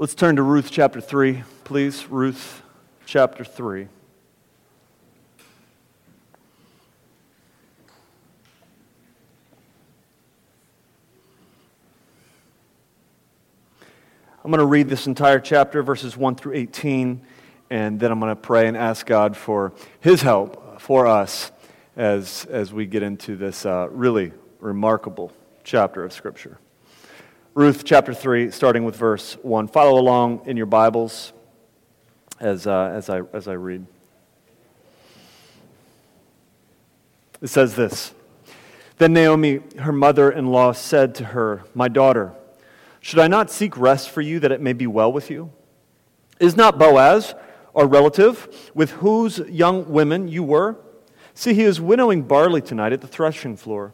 Let's turn to Ruth chapter 3, please. Ruth chapter 3. I'm going to read this entire chapter, verses 1 through 18, and then I'm going to pray and ask God for His help for us as, as we get into this uh, really remarkable chapter of Scripture. Ruth chapter 3, starting with verse 1. Follow along in your Bibles as, uh, as, I, as I read. It says this Then Naomi, her mother in law, said to her, My daughter, should I not seek rest for you that it may be well with you? Is not Boaz, our relative, with whose young women you were? See, he is winnowing barley tonight at the threshing floor.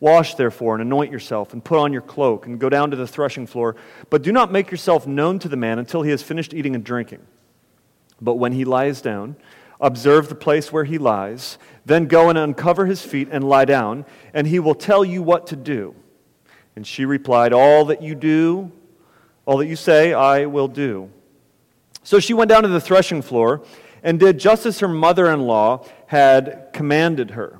Wash, therefore, and anoint yourself, and put on your cloak, and go down to the threshing floor. But do not make yourself known to the man until he has finished eating and drinking. But when he lies down, observe the place where he lies, then go and uncover his feet and lie down, and he will tell you what to do. And she replied, All that you do, all that you say, I will do. So she went down to the threshing floor and did just as her mother in law had commanded her.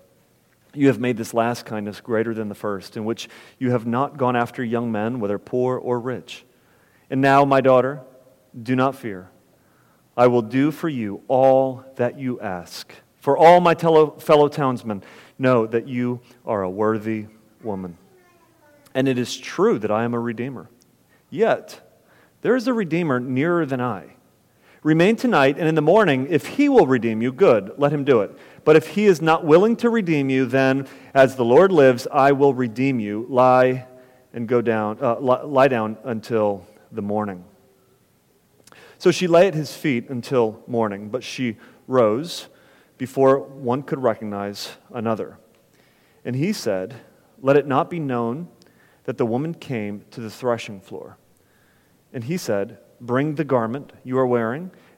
You have made this last kindness greater than the first, in which you have not gone after young men, whether poor or rich. And now, my daughter, do not fear. I will do for you all that you ask. For all my fellow townsmen know that you are a worthy woman. And it is true that I am a redeemer. Yet, there is a redeemer nearer than I. Remain tonight, and in the morning, if he will redeem you, good, let him do it. But if he is not willing to redeem you, then, as the Lord lives, I will redeem you. Lie and go down, uh, lie down until the morning. So she lay at his feet until morning, but she rose before one could recognize another. And he said, Let it not be known that the woman came to the threshing floor. And he said, Bring the garment you are wearing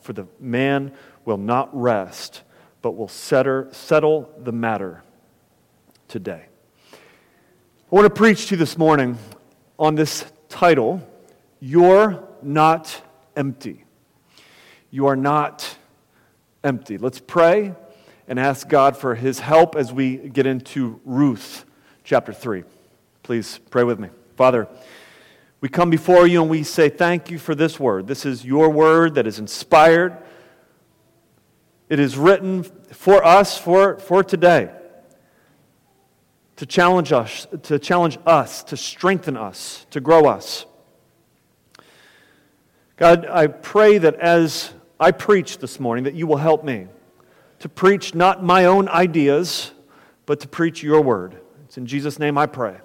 for the man will not rest, but will settle the matter today. I want to preach to you this morning on this title You're Not Empty. You are not empty. Let's pray and ask God for his help as we get into Ruth chapter 3. Please pray with me. Father, we come before you and we say thank you for this word. This is your word that is inspired. It is written for us for, for today to challenge us, to challenge us, to strengthen us, to grow us. God, I pray that as I preach this morning, that you will help me to preach not my own ideas, but to preach your word. It's in Jesus' name I pray.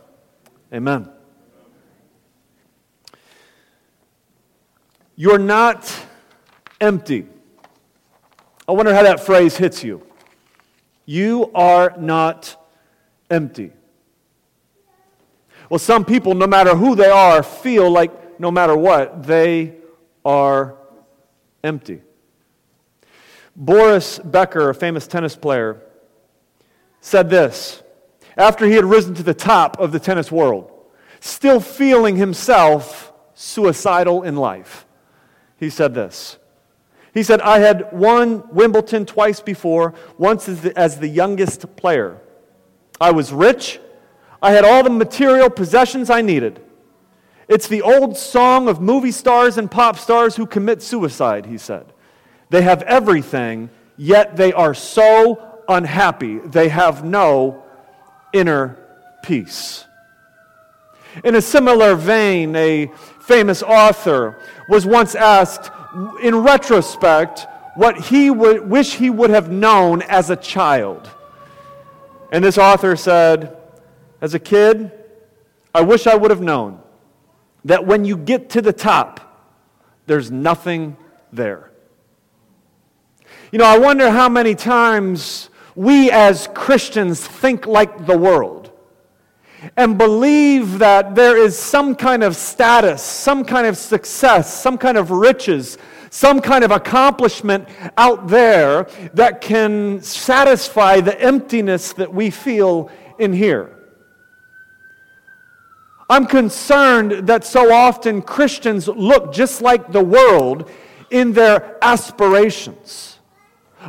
Amen. You're not empty. I wonder how that phrase hits you. You are not empty. Well, some people, no matter who they are, feel like no matter what, they are empty. Boris Becker, a famous tennis player, said this after he had risen to the top of the tennis world, still feeling himself suicidal in life. He said this. He said, I had won Wimbledon twice before, once as the, as the youngest player. I was rich. I had all the material possessions I needed. It's the old song of movie stars and pop stars who commit suicide, he said. They have everything, yet they are so unhappy. They have no inner peace. In a similar vein, a famous author was once asked, in retrospect, what he would wish he would have known as a child. And this author said, As a kid, I wish I would have known that when you get to the top, there's nothing there. You know, I wonder how many times we as Christians think like the world and believe that there is some kind of status, some kind of success, some kind of riches, some kind of accomplishment out there that can satisfy the emptiness that we feel in here. I'm concerned that so often Christians look just like the world in their aspirations,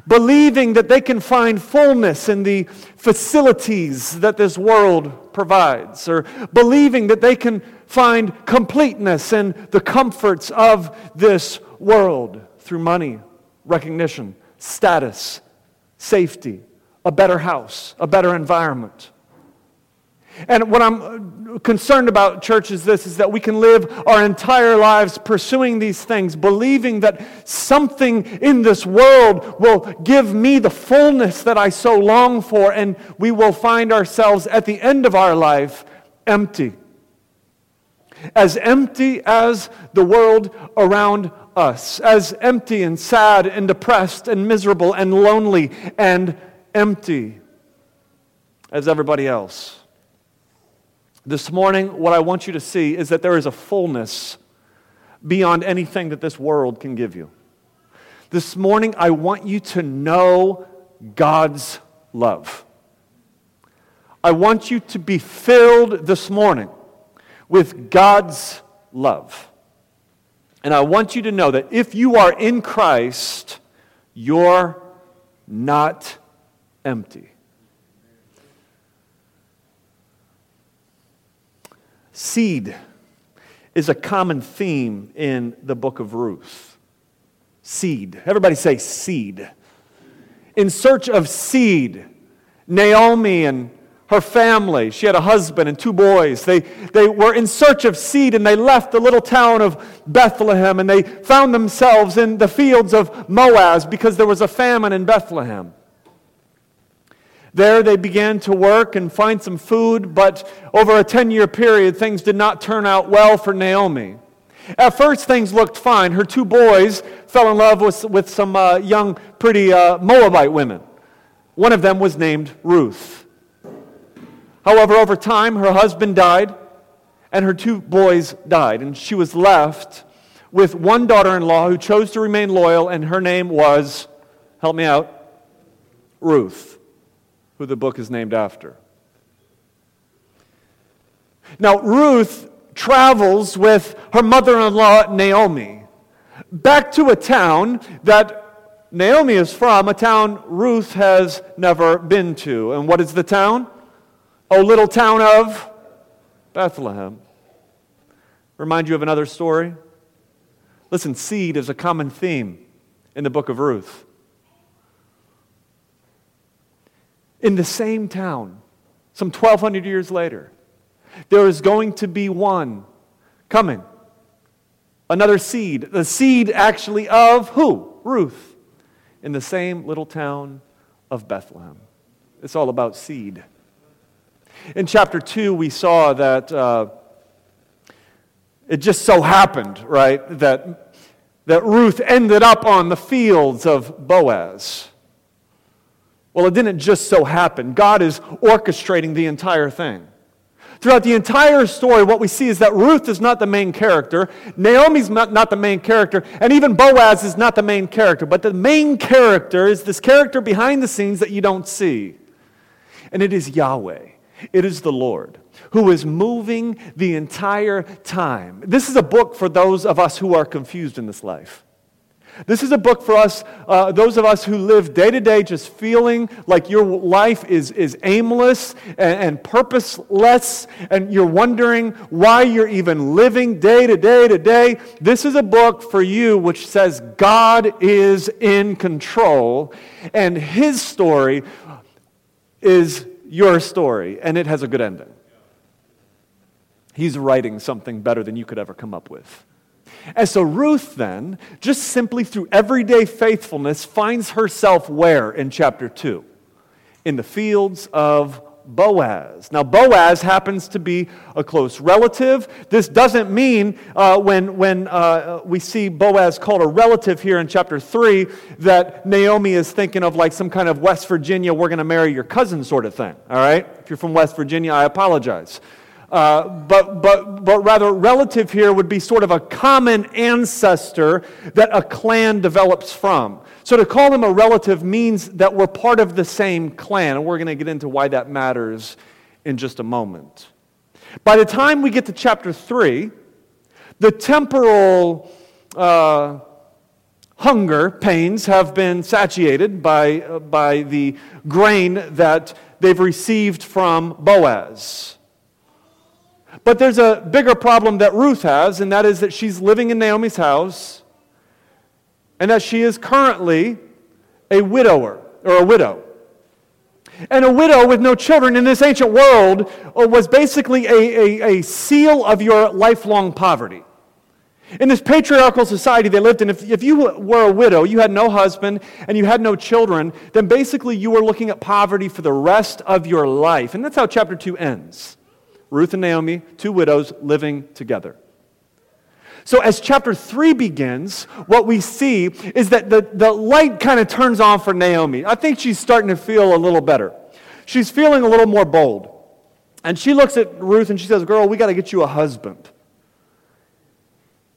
believing that they can find fullness in the facilities that this world provides, or believing that they can find completeness in the comforts of this world through money, recognition, status, safety, a better house, a better environment. And what I'm uh, concerned about, church, is this is that we can live our entire lives pursuing these things, believing that something in this world will give me the fullness that I so long for, and we will find ourselves at the end of our life empty. As empty as the world around us, as empty and sad and depressed and miserable and lonely and empty as everybody else. This morning, what I want you to see is that there is a fullness beyond anything that this world can give you. This morning, I want you to know God's love. I want you to be filled this morning with God's love. And I want you to know that if you are in Christ, you're not empty. Seed is a common theme in the book of Ruth. Seed. Everybody say seed. In search of seed, Naomi and her family, she had a husband and two boys. They, they were in search of seed and they left the little town of Bethlehem and they found themselves in the fields of Moab because there was a famine in Bethlehem. There they began to work and find some food, but over a 10 year period, things did not turn out well for Naomi. At first, things looked fine. Her two boys fell in love with, with some uh, young, pretty uh, Moabite women. One of them was named Ruth. However, over time, her husband died and her two boys died, and she was left with one daughter in law who chose to remain loyal, and her name was, help me out, Ruth who the book is named after. Now, Ruth travels with her mother in law, Naomi, back to a town that Naomi is from, a town Ruth has never been to. And what is the town? Oh, little town of Bethlehem. Remind you of another story? Listen, seed is a common theme in the book of Ruth. In the same town, some 1,200 years later, there is going to be one coming. Another seed. The seed actually of who? Ruth. In the same little town of Bethlehem. It's all about seed. In chapter 2, we saw that uh, it just so happened, right, that, that Ruth ended up on the fields of Boaz. Well, it didn't just so happen. God is orchestrating the entire thing. Throughout the entire story, what we see is that Ruth is not the main character, Naomi's not, the main character, and even Boaz is not the main character. But the main character is this character behind the scenes that you don't see. And it is Yahweh, it is the Lord who is moving the entire time. This is a book for those of us who are confused in this life. This is a book for us, uh, those of us who live day to day just feeling like your life is, is aimless and, and purposeless, and you're wondering why you're even living day to day to day. This is a book for you which says God is in control, and His story is your story, and it has a good ending. He's writing something better than you could ever come up with. And so Ruth then, just simply through everyday faithfulness, finds herself where in chapter 2? In the fields of Boaz. Now, Boaz happens to be a close relative. This doesn't mean uh, when, when uh, we see Boaz called a relative here in chapter 3 that Naomi is thinking of like some kind of West Virginia, we're going to marry your cousin sort of thing. All right? If you're from West Virginia, I apologize. Uh, but, but, but rather, relative here would be sort of a common ancestor that a clan develops from. So to call them a relative means that we're part of the same clan, and we're going to get into why that matters in just a moment. By the time we get to chapter 3, the temporal uh, hunger pains have been satiated by, uh, by the grain that they've received from Boaz. But there's a bigger problem that Ruth has, and that is that she's living in Naomi's house and that she is currently a widower or a widow. And a widow with no children in this ancient world uh, was basically a, a, a seal of your lifelong poverty. In this patriarchal society they lived in, if, if you were a widow, you had no husband, and you had no children, then basically you were looking at poverty for the rest of your life. And that's how chapter 2 ends. Ruth and Naomi, two widows living together. So, as chapter 3 begins, what we see is that the, the light kind of turns on for Naomi. I think she's starting to feel a little better. She's feeling a little more bold. And she looks at Ruth and she says, Girl, we got to get you a husband.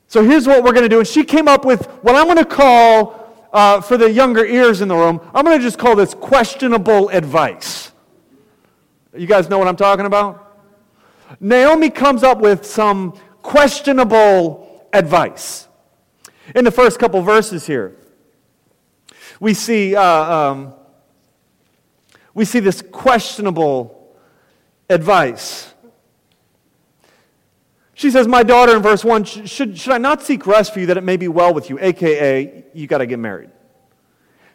So, here's what we're going to do. And she came up with what I'm going to call, uh, for the younger ears in the room, I'm going to just call this questionable advice. You guys know what I'm talking about? Naomi comes up with some questionable advice. In the first couple verses here, we see, uh, um, we see this questionable advice. She says, My daughter, in verse 1, should, should I not seek rest for you that it may be well with you? AKA, you got to get married.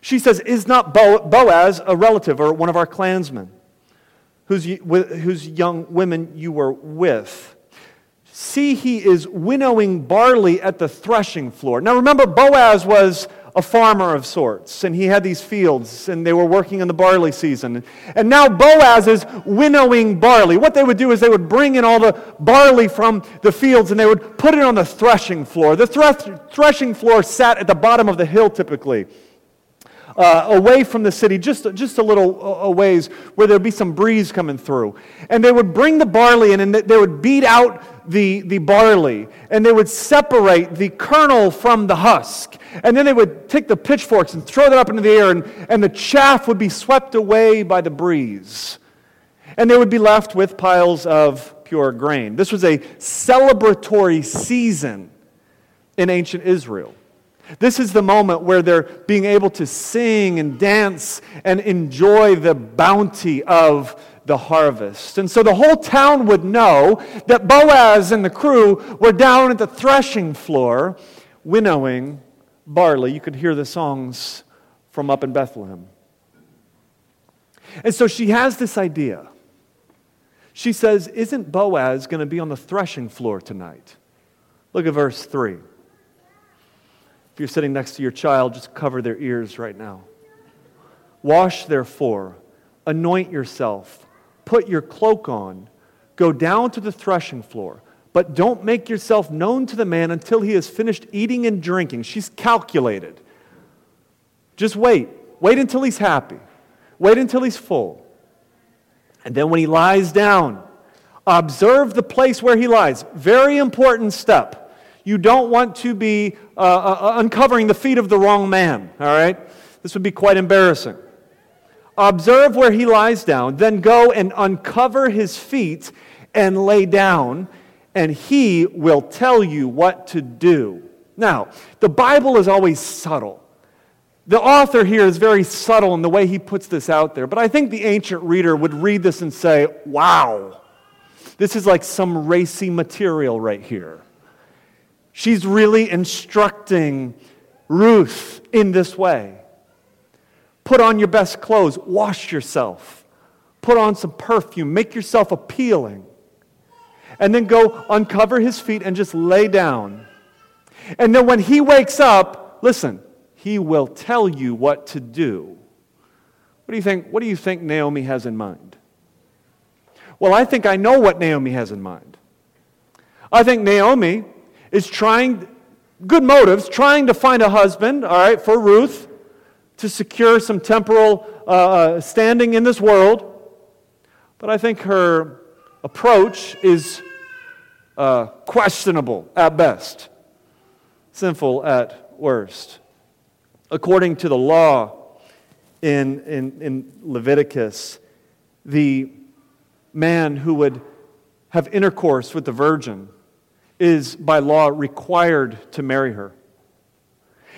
She says, Is not Boaz a relative or one of our clansmen? Whose, whose young women you were with. See, he is winnowing barley at the threshing floor. Now remember, Boaz was a farmer of sorts, and he had these fields, and they were working in the barley season. And now Boaz is winnowing barley. What they would do is they would bring in all the barley from the fields, and they would put it on the threshing floor. The threshing floor sat at the bottom of the hill typically uh, away from the city, just, just a little a ways, where there'd be some breeze coming through. And they would bring the barley in and they would beat out the, the barley and they would separate the kernel from the husk. And then they would take the pitchforks and throw that up into the air, and, and the chaff would be swept away by the breeze. And they would be left with piles of pure grain. This was a celebratory season in ancient Israel. This is the moment where they're being able to sing and dance and enjoy the bounty of the harvest. And so the whole town would know that Boaz and the crew were down at the threshing floor winnowing barley. You could hear the songs from up in Bethlehem. And so she has this idea. She says, Isn't Boaz going to be on the threshing floor tonight? Look at verse 3. If you're sitting next to your child, just cover their ears right now. Wash, therefore, anoint yourself, put your cloak on, go down to the threshing floor, but don't make yourself known to the man until he has finished eating and drinking. She's calculated. Just wait. Wait until he's happy. Wait until he's full. And then when he lies down, observe the place where he lies. Very important step. You don't want to be uh, uh, uh, uncovering the feet of the wrong man, all right? This would be quite embarrassing. Observe where he lies down, then go and uncover his feet and lay down, and he will tell you what to do. Now, the Bible is always subtle. The author here is very subtle in the way he puts this out there, but I think the ancient reader would read this and say, wow, this is like some racy material right here. She's really instructing Ruth in this way. Put on your best clothes, wash yourself, put on some perfume, make yourself appealing, and then go uncover his feet and just lay down. And then when he wakes up, listen, he will tell you what to do. What do you think, what do you think Naomi has in mind? Well, I think I know what Naomi has in mind. I think Naomi is trying, good motives, trying to find a husband, all right, for Ruth to secure some temporal uh, uh, standing in this world. But I think her approach is uh, questionable at best, sinful at worst. According to the law in, in, in Leviticus, the man who would have intercourse with the virgin is by law required to marry her.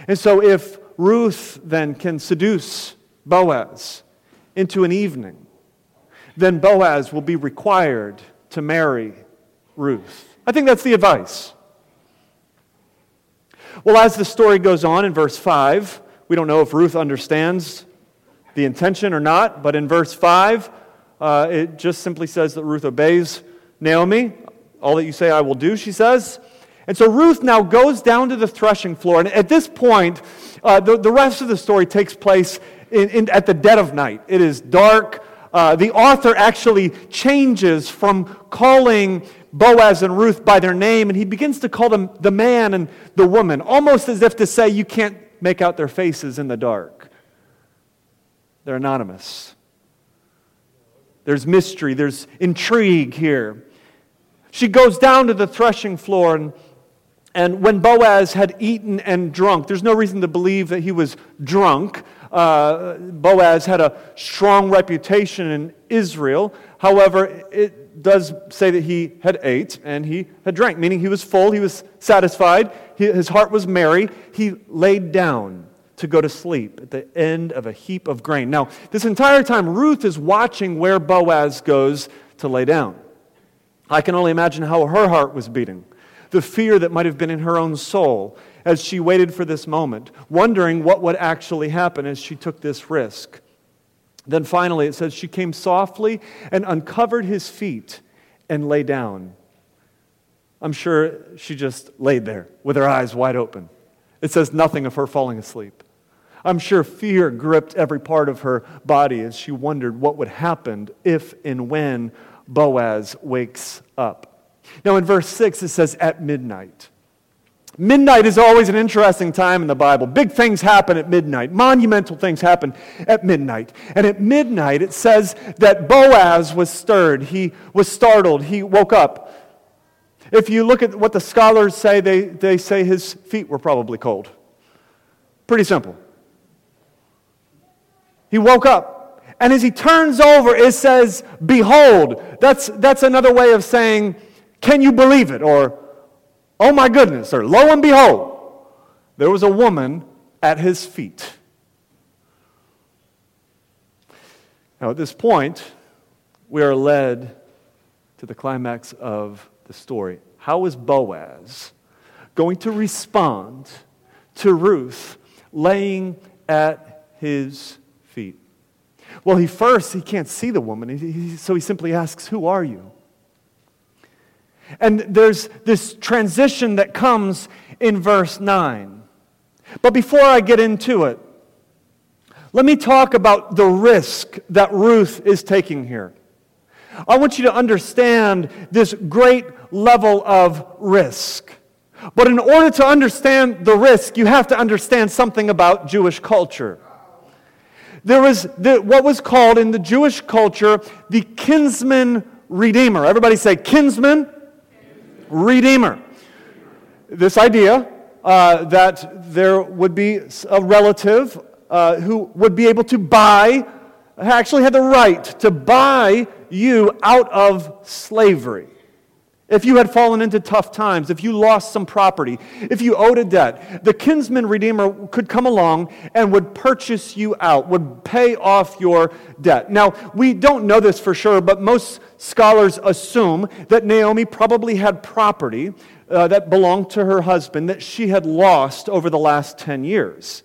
And so if Ruth then can seduce Boaz into an evening, then Boaz will be required to marry Ruth. I think that's the advice. Well, as the story goes on in verse 5, we don't know if Ruth understands the intention or not, but in verse 5, uh, it just simply says that Ruth obeys Naomi. All that you say, I will do, she says. And so Ruth now goes down to the threshing floor. And at this point, uh, the, the rest of the story takes place in, in, at the dead of night. It is dark. Uh, the author actually changes from calling Boaz and Ruth by their name, and he begins to call them the man and the woman, almost as if to say, You can't make out their faces in the dark. They're anonymous. There's mystery, there's intrigue here. She goes down to the threshing floor, and, and when Boaz had eaten and drunk, there's no reason to believe that he was drunk. Uh, Boaz had a strong reputation in Israel. However, it does say that he had ate and he had drank, meaning he was full, he was satisfied, his heart was merry. He laid down to go to sleep at the end of a heap of grain. Now, this entire time, Ruth is watching where Boaz goes to lay down. I can only imagine how her heart was beating, the fear that might have been in her own soul as she waited for this moment, wondering what would actually happen as she took this risk. Then finally, it says she came softly and uncovered his feet and lay down. I'm sure she just laid there with her eyes wide open. It says nothing of her falling asleep. I'm sure fear gripped every part of her body as she wondered what would happen if and when Boaz wakes up. Now, in verse 6, it says, at midnight. Midnight is always an interesting time in the Bible. Big things happen at midnight, monumental things happen at midnight. And at midnight, it says that Boaz was stirred. He was startled. He woke up. If you look at what the scholars say, they, they say his feet were probably cold. Pretty simple. He woke up. And as he turns over, it says, Behold. That's, that's another way of saying, Can you believe it? Or, Oh my goodness. Or, Lo and behold, there was a woman at his feet. Now, at this point, we are led to the climax of the story. How is Boaz going to respond to Ruth laying at his feet? Well, he first, he can't see the woman, so he simply asks, Who are you? And there's this transition that comes in verse 9. But before I get into it, let me talk about the risk that Ruth is taking here. I want you to understand this great level of risk. But in order to understand the risk, you have to understand something about Jewish culture. There was the, what was called in the Jewish culture the kinsman redeemer. Everybody say kinsman redeemer. This idea uh, that there would be a relative uh, who would be able to buy, actually had the right to buy you out of slavery. If you had fallen into tough times, if you lost some property, if you owed a debt, the kinsman redeemer could come along and would purchase you out, would pay off your debt. Now, we don't know this for sure, but most scholars assume that Naomi probably had property uh, that belonged to her husband that she had lost over the last 10 years.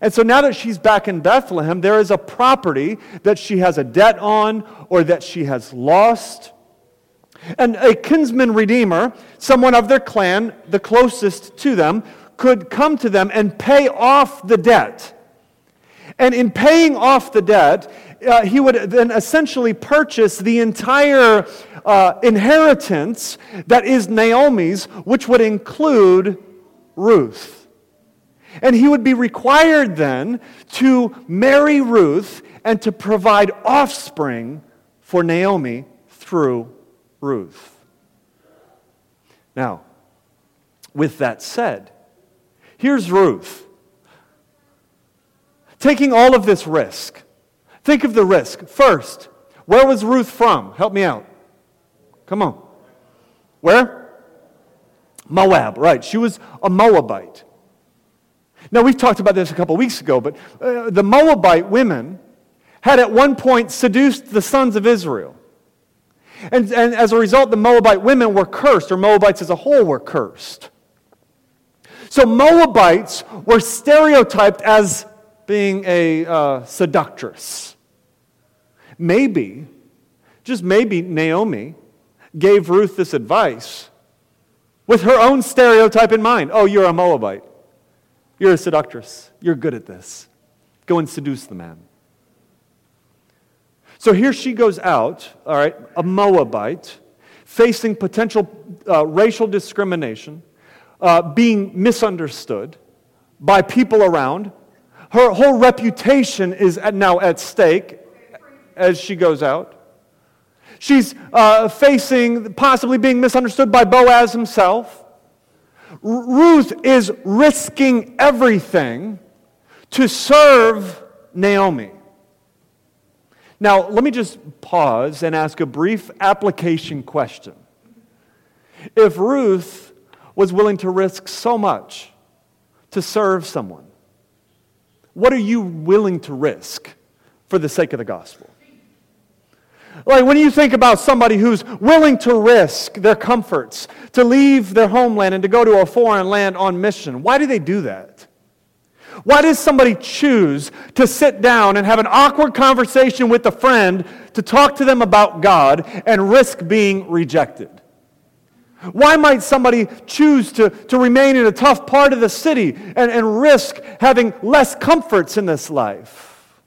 And so now that she's back in Bethlehem, there is a property that she has a debt on or that she has lost. And a kinsman redeemer, someone of their clan, the closest to them, could come to them and pay off the debt. And in paying off the debt, uh, he would then essentially purchase the entire uh, inheritance that is Naomi's, which would include Ruth. And he would be required then to marry Ruth and to provide offspring for Naomi through Ruth. Now, with that said, here's Ruth taking all of this risk. Think of the risk. First, where was Ruth from? Help me out. Come on. Where? Moab, right. She was a Moabite. Now, we've talked about this a couple weeks ago, but uh, the Moabite women had at one point seduced the sons of Israel. And, and as a result, the Moabite women were cursed, or Moabites as a whole were cursed. So Moabites were stereotyped as being a uh, seductress. Maybe, just maybe, Naomi gave Ruth this advice with her own stereotype in mind. Oh, you're a Moabite. You're a seductress. You're good at this. Go and seduce the man. So here she goes out, all right, a Moabite, facing potential uh, racial discrimination, uh, being misunderstood by people around. Her whole reputation is at, now at stake as she goes out. She's uh, facing possibly being misunderstood by Boaz himself. R- Ruth is risking everything to serve Naomi. Now, let me just pause and ask a brief application question. If Ruth was willing to risk so much to serve someone, what are you willing to risk for the sake of the gospel? Like when you think about somebody who's willing to risk their comforts, to leave their homeland and to go to a foreign land on mission, why do they do that? Why does somebody choose to sit down and have an awkward conversation with a friend to talk to them about God and risk being rejected? Why might somebody choose to, to remain in a tough part of the city and, and risk having less comforts in this life?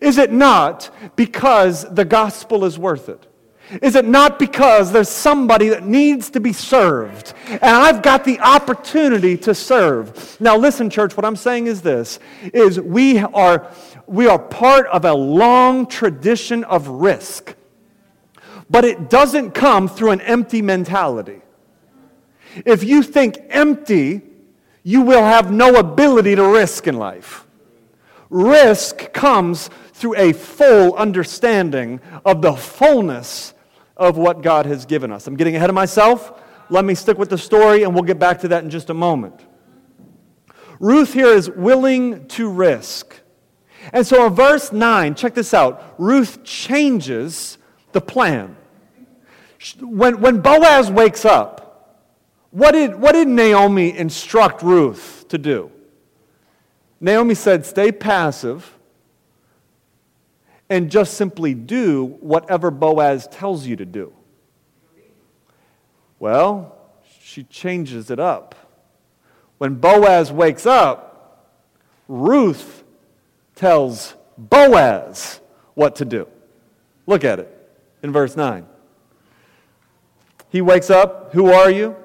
Is it not because the gospel is worth it? Is it not because there's somebody that needs to be served and I've got the opportunity to serve? Now listen church, what I'm saying is this is we are we are part of a long tradition of risk. But it doesn't come through an empty mentality. If you think empty, you will have no ability to risk in life. Risk comes through a full understanding of the fullness of what God has given us. I'm getting ahead of myself. Let me stick with the story, and we'll get back to that in just a moment. Ruth here is willing to risk. And so in verse 9, check this out Ruth changes the plan. When, when Boaz wakes up, what did, what did Naomi instruct Ruth to do? Naomi said, Stay passive and just simply do whatever Boaz tells you to do. Well, she changes it up. When Boaz wakes up, Ruth tells Boaz what to do. Look at it in verse 9. He wakes up, Who are you?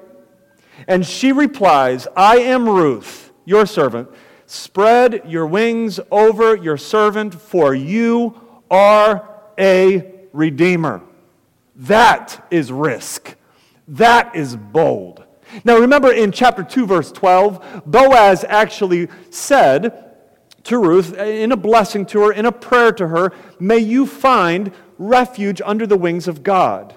And she replies, I am Ruth, your servant. Spread your wings over your servant, for you are a redeemer. That is risk. That is bold. Now, remember in chapter 2, verse 12, Boaz actually said to Ruth, in a blessing to her, in a prayer to her, May you find refuge under the wings of God.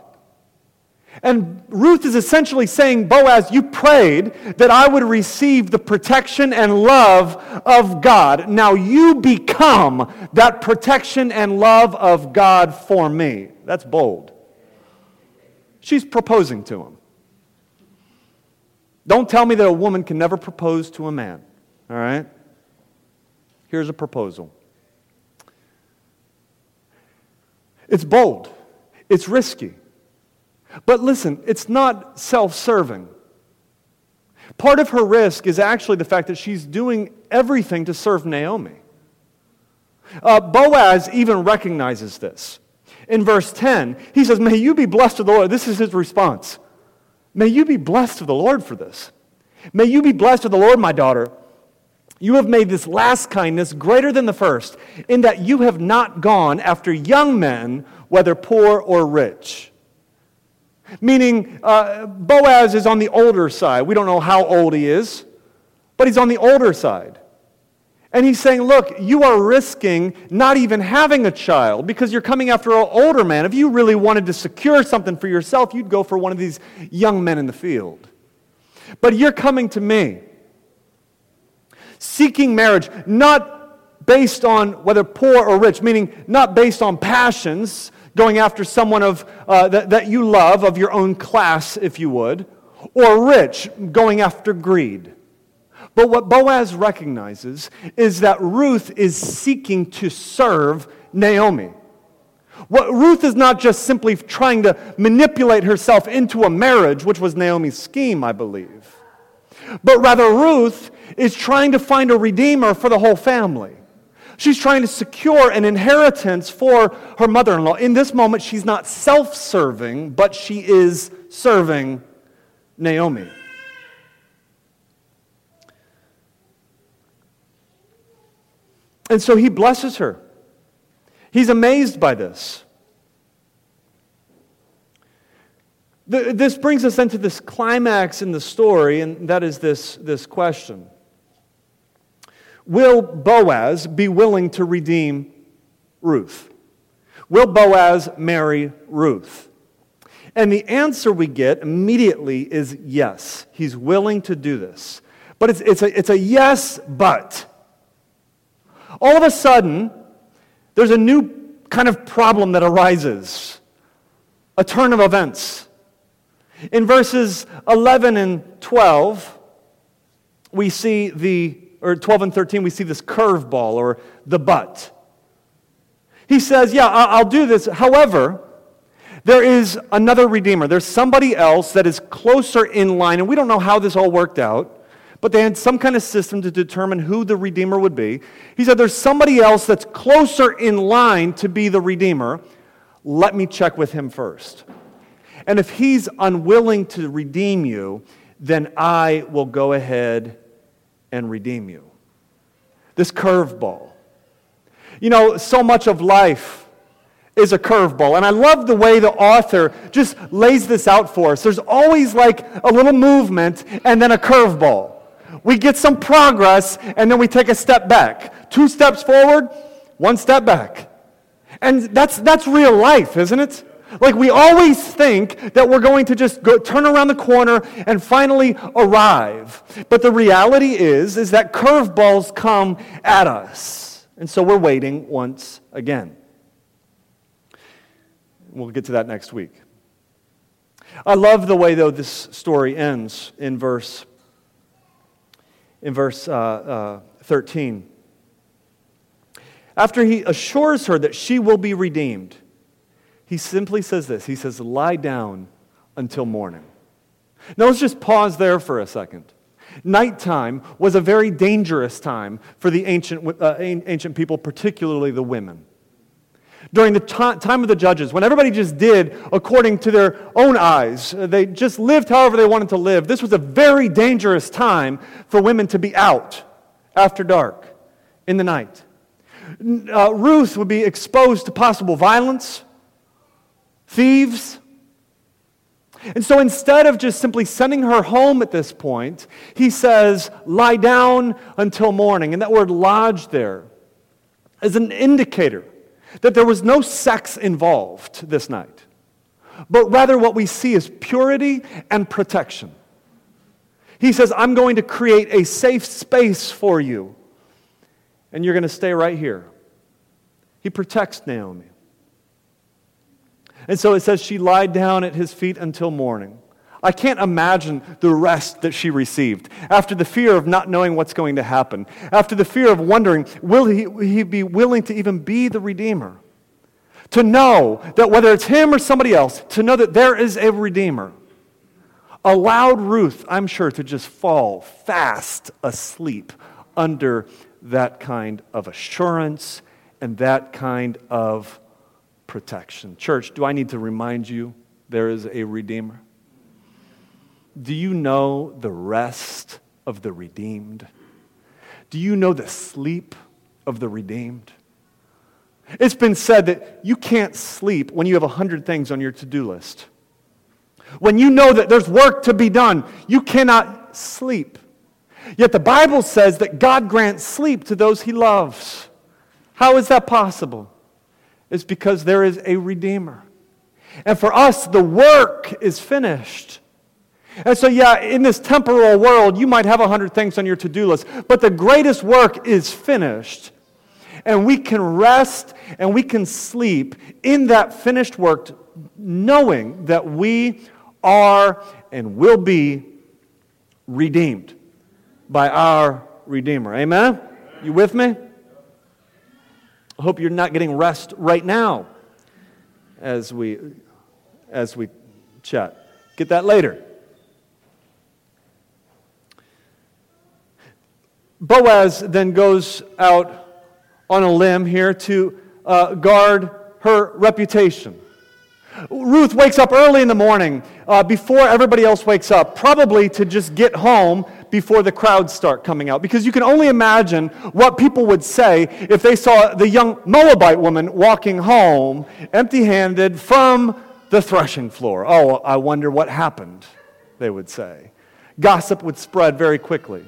And Ruth is essentially saying, Boaz, you prayed that I would receive the protection and love of God. Now you become that protection and love of God for me. That's bold. She's proposing to him. Don't tell me that a woman can never propose to a man, all right? Here's a proposal it's bold, it's risky. But listen, it's not self serving. Part of her risk is actually the fact that she's doing everything to serve Naomi. Uh, Boaz even recognizes this. In verse 10, he says, May you be blessed of the Lord. This is his response. May you be blessed of the Lord for this. May you be blessed of the Lord, my daughter. You have made this last kindness greater than the first, in that you have not gone after young men, whether poor or rich. Meaning, uh, Boaz is on the older side. We don't know how old he is, but he's on the older side. And he's saying, Look, you are risking not even having a child because you're coming after an older man. If you really wanted to secure something for yourself, you'd go for one of these young men in the field. But you're coming to me, seeking marriage, not based on whether poor or rich, meaning not based on passions, going after someone of, uh, that, that you love, of your own class, if you would, or rich, going after greed. But what Boaz recognizes is that Ruth is seeking to serve Naomi. What, Ruth is not just simply trying to manipulate herself into a marriage, which was Naomi's scheme, I believe, but rather Ruth is trying to find a redeemer for the whole family. She's trying to secure an inheritance for her mother in law. In this moment, she's not self serving, but she is serving Naomi. And so he blesses her. He's amazed by this. This brings us into this climax in the story, and that is this, this question Will Boaz be willing to redeem Ruth? Will Boaz marry Ruth? And the answer we get immediately is yes. He's willing to do this. But it's, it's, a, it's a yes, but. All of a sudden, there's a new kind of problem that arises a turn of events. In verses 11 and 12, we see the or 12 and 13, we see this curveball or the but. He says, Yeah, I'll do this. However, there is another Redeemer. There's somebody else that is closer in line, and we don't know how this all worked out, but they had some kind of system to determine who the Redeemer would be. He said, There's somebody else that's closer in line to be the Redeemer. Let me check with him first. And if he's unwilling to redeem you, then I will go ahead and redeem you. This curveball. You know, so much of life is a curveball. And I love the way the author just lays this out for us. There's always like a little movement and then a curveball. We get some progress and then we take a step back. Two steps forward, one step back. And that's, that's real life, isn't it? Like we always think that we're going to just go, turn around the corner and finally arrive. But the reality is is that curveballs come at us. And so we're waiting once again. We'll get to that next week. I love the way though this story ends in verse in verse uh, uh, 13. After he assures her that she will be redeemed, he simply says this He says, Lie down until morning. Now let's just pause there for a second. Nighttime was a very dangerous time for the ancient, uh, ancient people, particularly the women. During the time of the judges, when everybody just did according to their own eyes, uh, they just lived however they wanted to live, this was a very dangerous time for women to be out after dark in the night. Uh, Ruth would be exposed to possible violence, thieves. And so instead of just simply sending her home at this point, he says, lie down until morning. And that word lodge there is an indicator that there was no sex involved this night. but rather what we see is purity and protection. He says, I'm going to create a safe space for you, and you're going to stay right here. He protects Naomi. And so it says she lied down at his feet until morning. I can't imagine the rest that she received after the fear of not knowing what's going to happen, after the fear of wondering, will he, will he be willing to even be the Redeemer? To know that whether it's him or somebody else, to know that there is a Redeemer allowed Ruth, I'm sure, to just fall fast asleep under that kind of assurance and that kind of protection. Church, do I need to remind you there is a Redeemer? Do you know the rest of the redeemed? Do you know the sleep of the redeemed? It's been said that you can't sleep when you have a hundred things on your to do list. When you know that there's work to be done, you cannot sleep. Yet the Bible says that God grants sleep to those he loves. How is that possible? It's because there is a Redeemer. And for us, the work is finished. And so, yeah, in this temporal world, you might have a hundred things on your to do list, but the greatest work is finished. And we can rest and we can sleep in that finished work, knowing that we are and will be redeemed by our Redeemer. Amen? You with me? I hope you're not getting rest right now as we, as we chat. Get that later. Boaz then goes out on a limb here to uh, guard her reputation. Ruth wakes up early in the morning uh, before everybody else wakes up, probably to just get home before the crowds start coming out. Because you can only imagine what people would say if they saw the young Moabite woman walking home empty handed from the threshing floor. Oh, I wonder what happened, they would say. Gossip would spread very quickly.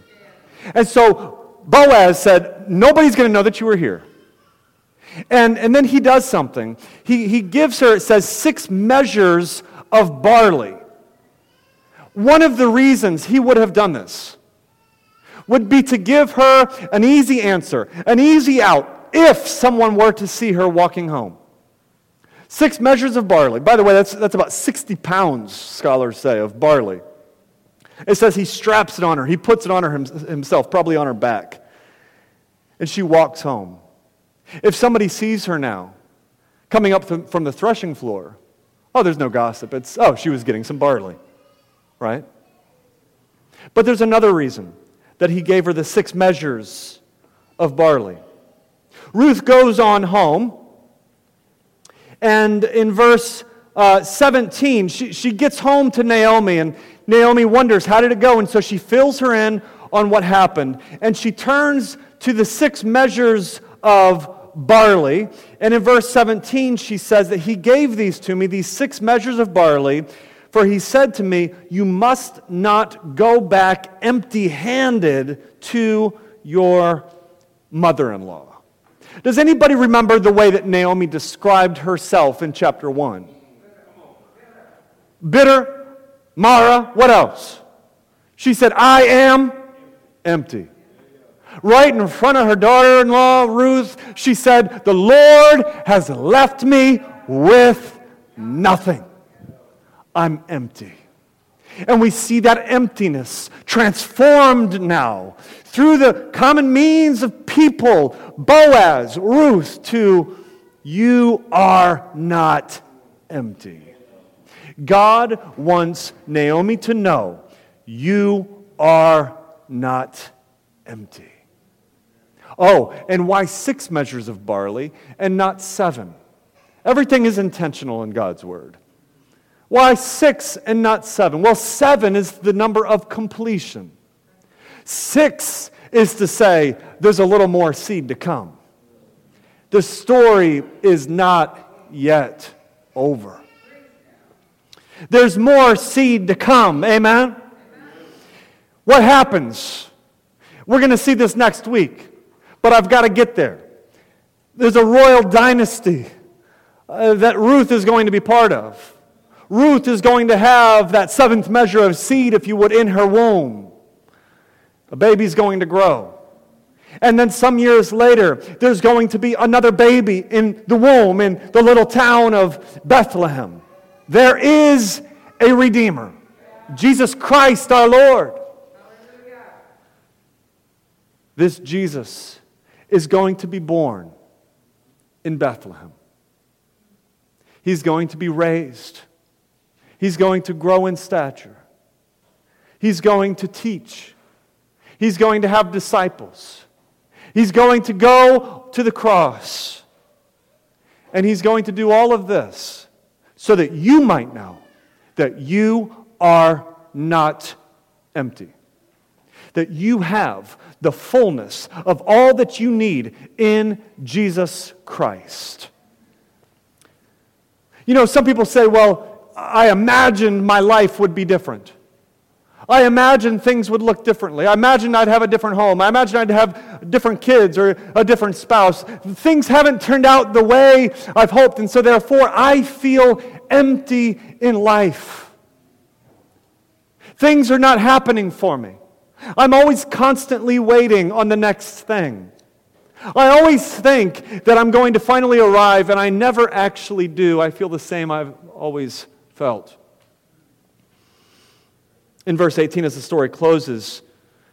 And so Boaz said, Nobody's going to know that you were here. And, and then he does something. He, he gives her, it says, six measures of barley. One of the reasons he would have done this would be to give her an easy answer, an easy out, if someone were to see her walking home. Six measures of barley. By the way, that's, that's about 60 pounds, scholars say, of barley. It says he straps it on her. He puts it on her himself, probably on her back. And she walks home. If somebody sees her now coming up from the threshing floor, oh, there's no gossip. It's, oh, she was getting some barley, right? But there's another reason that he gave her the six measures of barley. Ruth goes on home, and in verse uh, 17, she, she gets home to Naomi, and Naomi wonders, How did it go? And so she fills her in on what happened, and she turns to the six measures of barley. And in verse 17, she says that he gave these to me, these six measures of barley, for he said to me, You must not go back empty handed to your mother in law. Does anybody remember the way that Naomi described herself in chapter 1? Bitter, Mara, what else? She said, I am empty right in front of her daughter in law, Ruth, she said, The Lord has left me with nothing. I'm empty. And we see that emptiness transformed now through the common means of people, Boaz, Ruth, to you are not empty. God wants Naomi to know you are not empty. Oh, and why six measures of barley and not seven? Everything is intentional in God's word. Why six and not seven? Well, seven is the number of completion. Six is to say there's a little more seed to come. The story is not yet over. There's more seed to come. Amen? What happens? We're going to see this next week but I've got to get there. There's a royal dynasty uh, that Ruth is going to be part of. Ruth is going to have that seventh measure of seed, if you would, in her womb. A baby's going to grow. And then some years later, there's going to be another baby in the womb in the little town of Bethlehem. There is a Redeemer, Jesus Christ our Lord. This Jesus is going to be born in Bethlehem. He's going to be raised. He's going to grow in stature. He's going to teach. He's going to have disciples. He's going to go to the cross. And he's going to do all of this so that you might know that you are not empty. That you have the fullness of all that you need in Jesus Christ. You know, some people say, well, I imagined my life would be different. I imagined things would look differently. I imagined I'd have a different home. I imagined I'd have different kids or a different spouse. Things haven't turned out the way I've hoped, and so therefore I feel empty in life. Things are not happening for me. I'm always constantly waiting on the next thing. I always think that I'm going to finally arrive, and I never actually do. I feel the same I've always felt. In verse 18, as the story closes,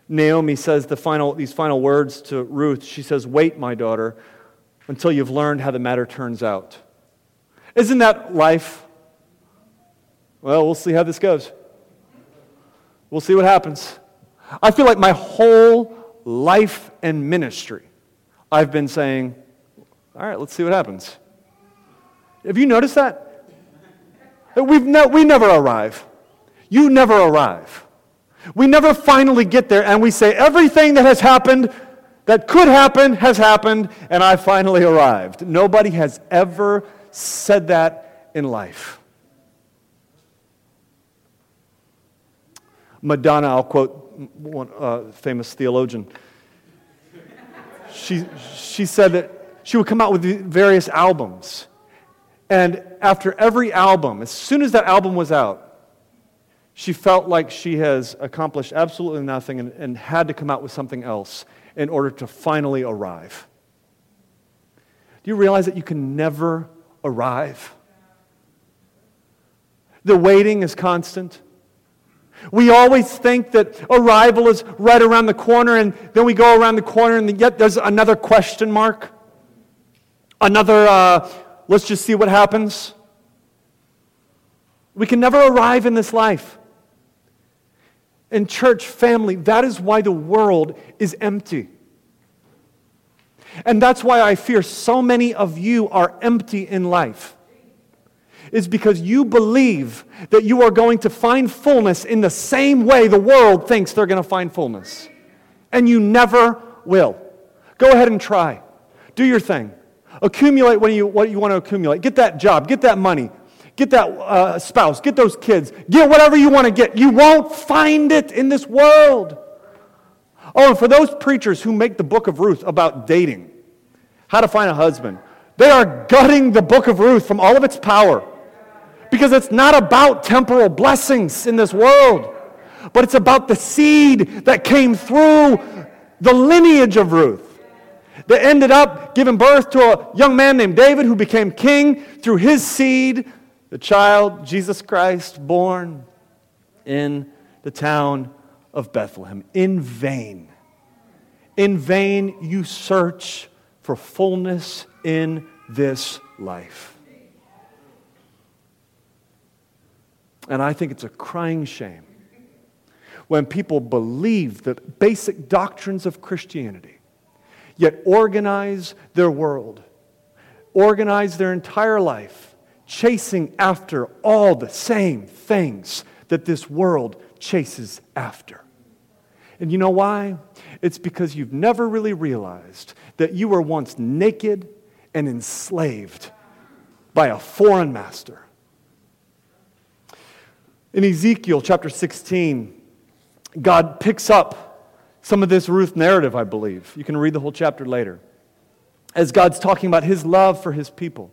Naomi says the final, these final words to Ruth. She says, Wait, my daughter, until you've learned how the matter turns out. Isn't that life? Well, we'll see how this goes. We'll see what happens. I feel like my whole life and ministry, I've been saying, All right, let's see what happens. Have you noticed that? We've ne- we never arrive. You never arrive. We never finally get there and we say, everything that has happened, that could happen, has happened, and I finally arrived. Nobody has ever said that in life. Madonna, I'll quote one uh, famous theologian. She, she said that she would come out with various albums. And after every album, as soon as that album was out, she felt like she has accomplished absolutely nothing and, and had to come out with something else in order to finally arrive. Do you realize that you can never arrive? The waiting is constant. We always think that arrival is right around the corner, and then we go around the corner, and yet there's another question mark. Another, uh, let's just see what happens. We can never arrive in this life. And, church family, that is why the world is empty. And that's why I fear so many of you are empty in life. Is because you believe that you are going to find fullness in the same way the world thinks they're going to find fullness. And you never will. Go ahead and try. Do your thing. Accumulate what you, what you want to accumulate. Get that job. Get that money. Get that uh, spouse, get those kids, get whatever you want to get. You won't find it in this world. Oh, and for those preachers who make the book of Ruth about dating, how to find a husband, they are gutting the book of Ruth from all of its power. Because it's not about temporal blessings in this world, but it's about the seed that came through the lineage of Ruth that ended up giving birth to a young man named David who became king through his seed the child, Jesus Christ, born in the town of Bethlehem. In vain, in vain you search for fullness in this life. And I think it's a crying shame when people believe the basic doctrines of Christianity, yet organize their world, organize their entire life chasing after all the same things that this world chases after. And you know why? It's because you've never really realized that you were once naked and enslaved by a foreign master. In Ezekiel chapter 16, God picks up some of this Ruth narrative, I believe. You can read the whole chapter later. As God's talking about his love for his people.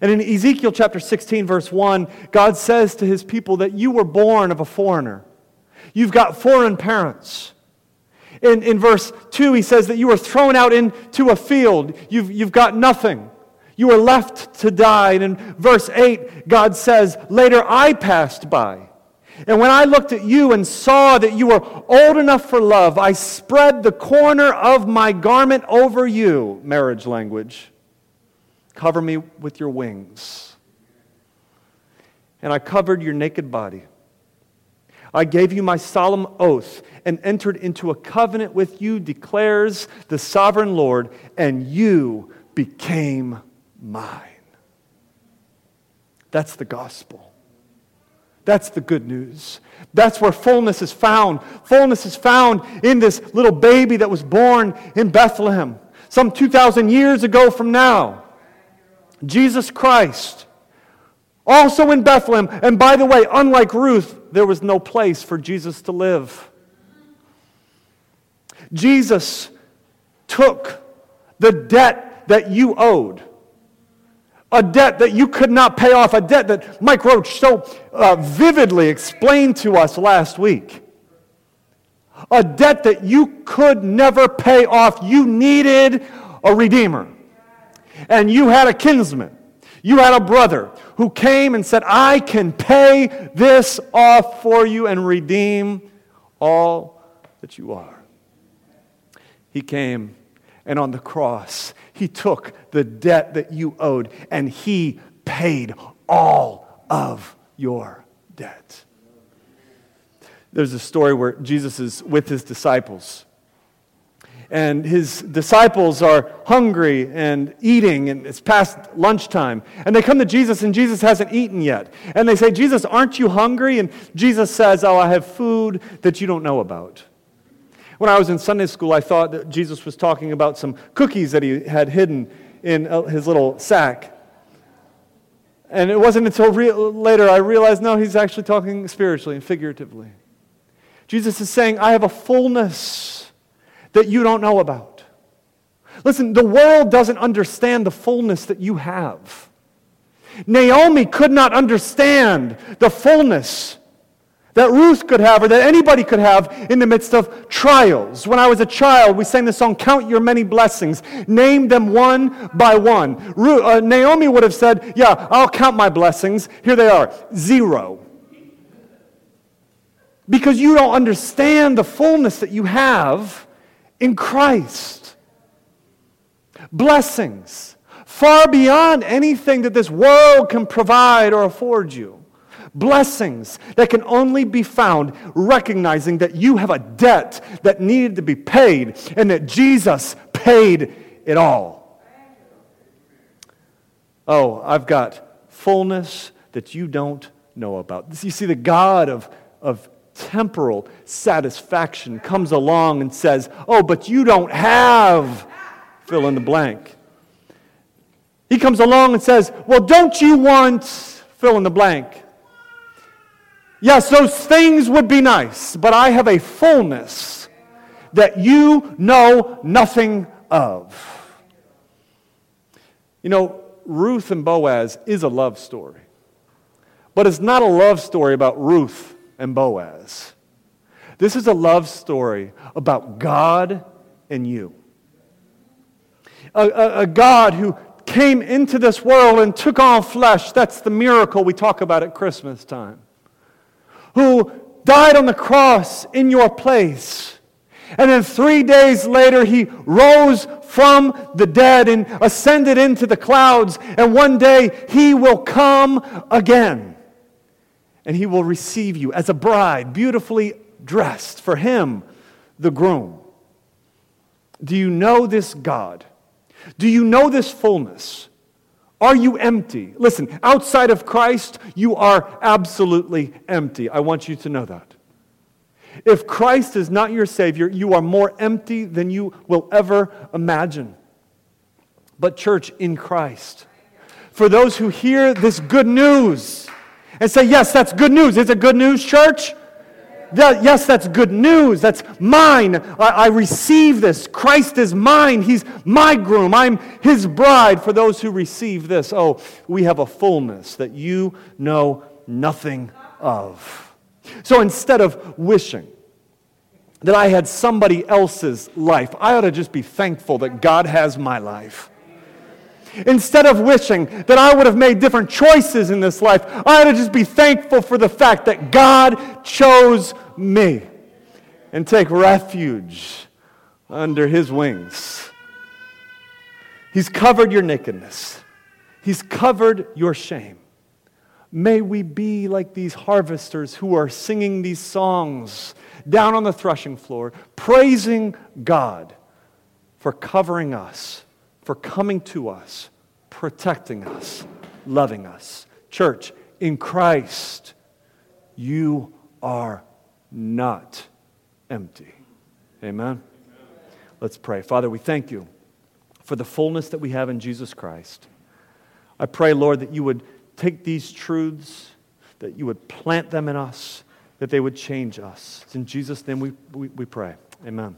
And in Ezekiel chapter 16, verse 1, God says to his people that you were born of a foreigner. You've got foreign parents. In, in verse 2, he says that you were thrown out into a field. You've, you've got nothing. You were left to die. And in verse 8, God says, Later I passed by. And when I looked at you and saw that you were old enough for love, I spread the corner of my garment over you, marriage language. Cover me with your wings. And I covered your naked body. I gave you my solemn oath and entered into a covenant with you, declares the sovereign Lord, and you became mine. That's the gospel. That's the good news. That's where fullness is found. Fullness is found in this little baby that was born in Bethlehem some 2,000 years ago from now. Jesus Christ. Also in Bethlehem. And by the way, unlike Ruth, there was no place for Jesus to live. Jesus took the debt that you owed a debt that you could not pay off, a debt that Mike Roach so uh, vividly explained to us last week. A debt that you could never pay off. You needed a redeemer. And you had a kinsman. You had a brother who came and said, I can pay this off for you and redeem all that you are. He came, and on the cross, he took the debt that you owed and He paid all of your debt. There's a story where Jesus is with His disciples. And his disciples are hungry and eating, and it's past lunchtime. And they come to Jesus, and Jesus hasn't eaten yet. And they say, Jesus, aren't you hungry? And Jesus says, Oh, I have food that you don't know about. When I was in Sunday school, I thought that Jesus was talking about some cookies that he had hidden in uh, his little sack. And it wasn't until re- later I realized no, he's actually talking spiritually and figuratively. Jesus is saying, I have a fullness that you don't know about. Listen, the world doesn't understand the fullness that you have. Naomi could not understand the fullness that Ruth could have or that anybody could have in the midst of trials. When I was a child, we sang the song, Count Your Many Blessings. Name them one by one. Ruth, uh, Naomi would have said, Yeah, I'll count my blessings. Here they are zero. Because you don't understand the fullness that you have in Christ. Blessings far beyond anything that this world can provide or afford you blessings that can only be found recognizing that you have a debt that needed to be paid and that Jesus paid it all. Oh, I've got fullness that you don't know about. You see, the God of, of temporal satisfaction comes along and says, Oh, but you don't have fill in the blank. He comes along and says, Well, don't you want fill in the blank? Yes, those things would be nice, but I have a fullness that you know nothing of. You know, Ruth and Boaz is a love story, but it's not a love story about Ruth and Boaz. This is a love story about God and you. A, a, a, God who came into this world and took on flesh. That's the miracle we talk about at Christmas time who died on the cross in your place. And then three days later, he rose from the dead and ascended into the clouds. And one day, he will come again. And he will receive you as a bride, beautifully dressed for him, the groom. Do you know this God? Do you know this fullness? Are you empty? Listen, outside of Christ, you are absolutely empty. I want you to know that. If Christ is not your Savior, you are more empty than you will ever imagine. But, church, in Christ, for those who hear this good news and say, Yes, that's good news. Is it good news, church? Yes, that's good news. That's mine. I, I receive this. Christ is mine. He's my groom. I'm his bride. For those who receive this, oh, we have a fullness that you know nothing of. So instead of wishing that I had somebody else's life, I ought to just be thankful that God has my life. Instead of wishing that I would have made different choices in this life, I ought to just be thankful for the fact that God chose me and take refuge under his wings. He's covered your nakedness, he's covered your shame. May we be like these harvesters who are singing these songs down on the threshing floor, praising God for covering us, for coming to us, protecting us, loving us. Church, in Christ, you are not empty. Amen? Let's pray. Father, we thank you for the fullness that we have in Jesus Christ. I pray, Lord, that you would take these truths, that you would plant them in us, that they would change us. It's in Jesus' name we, we, we pray. Amen.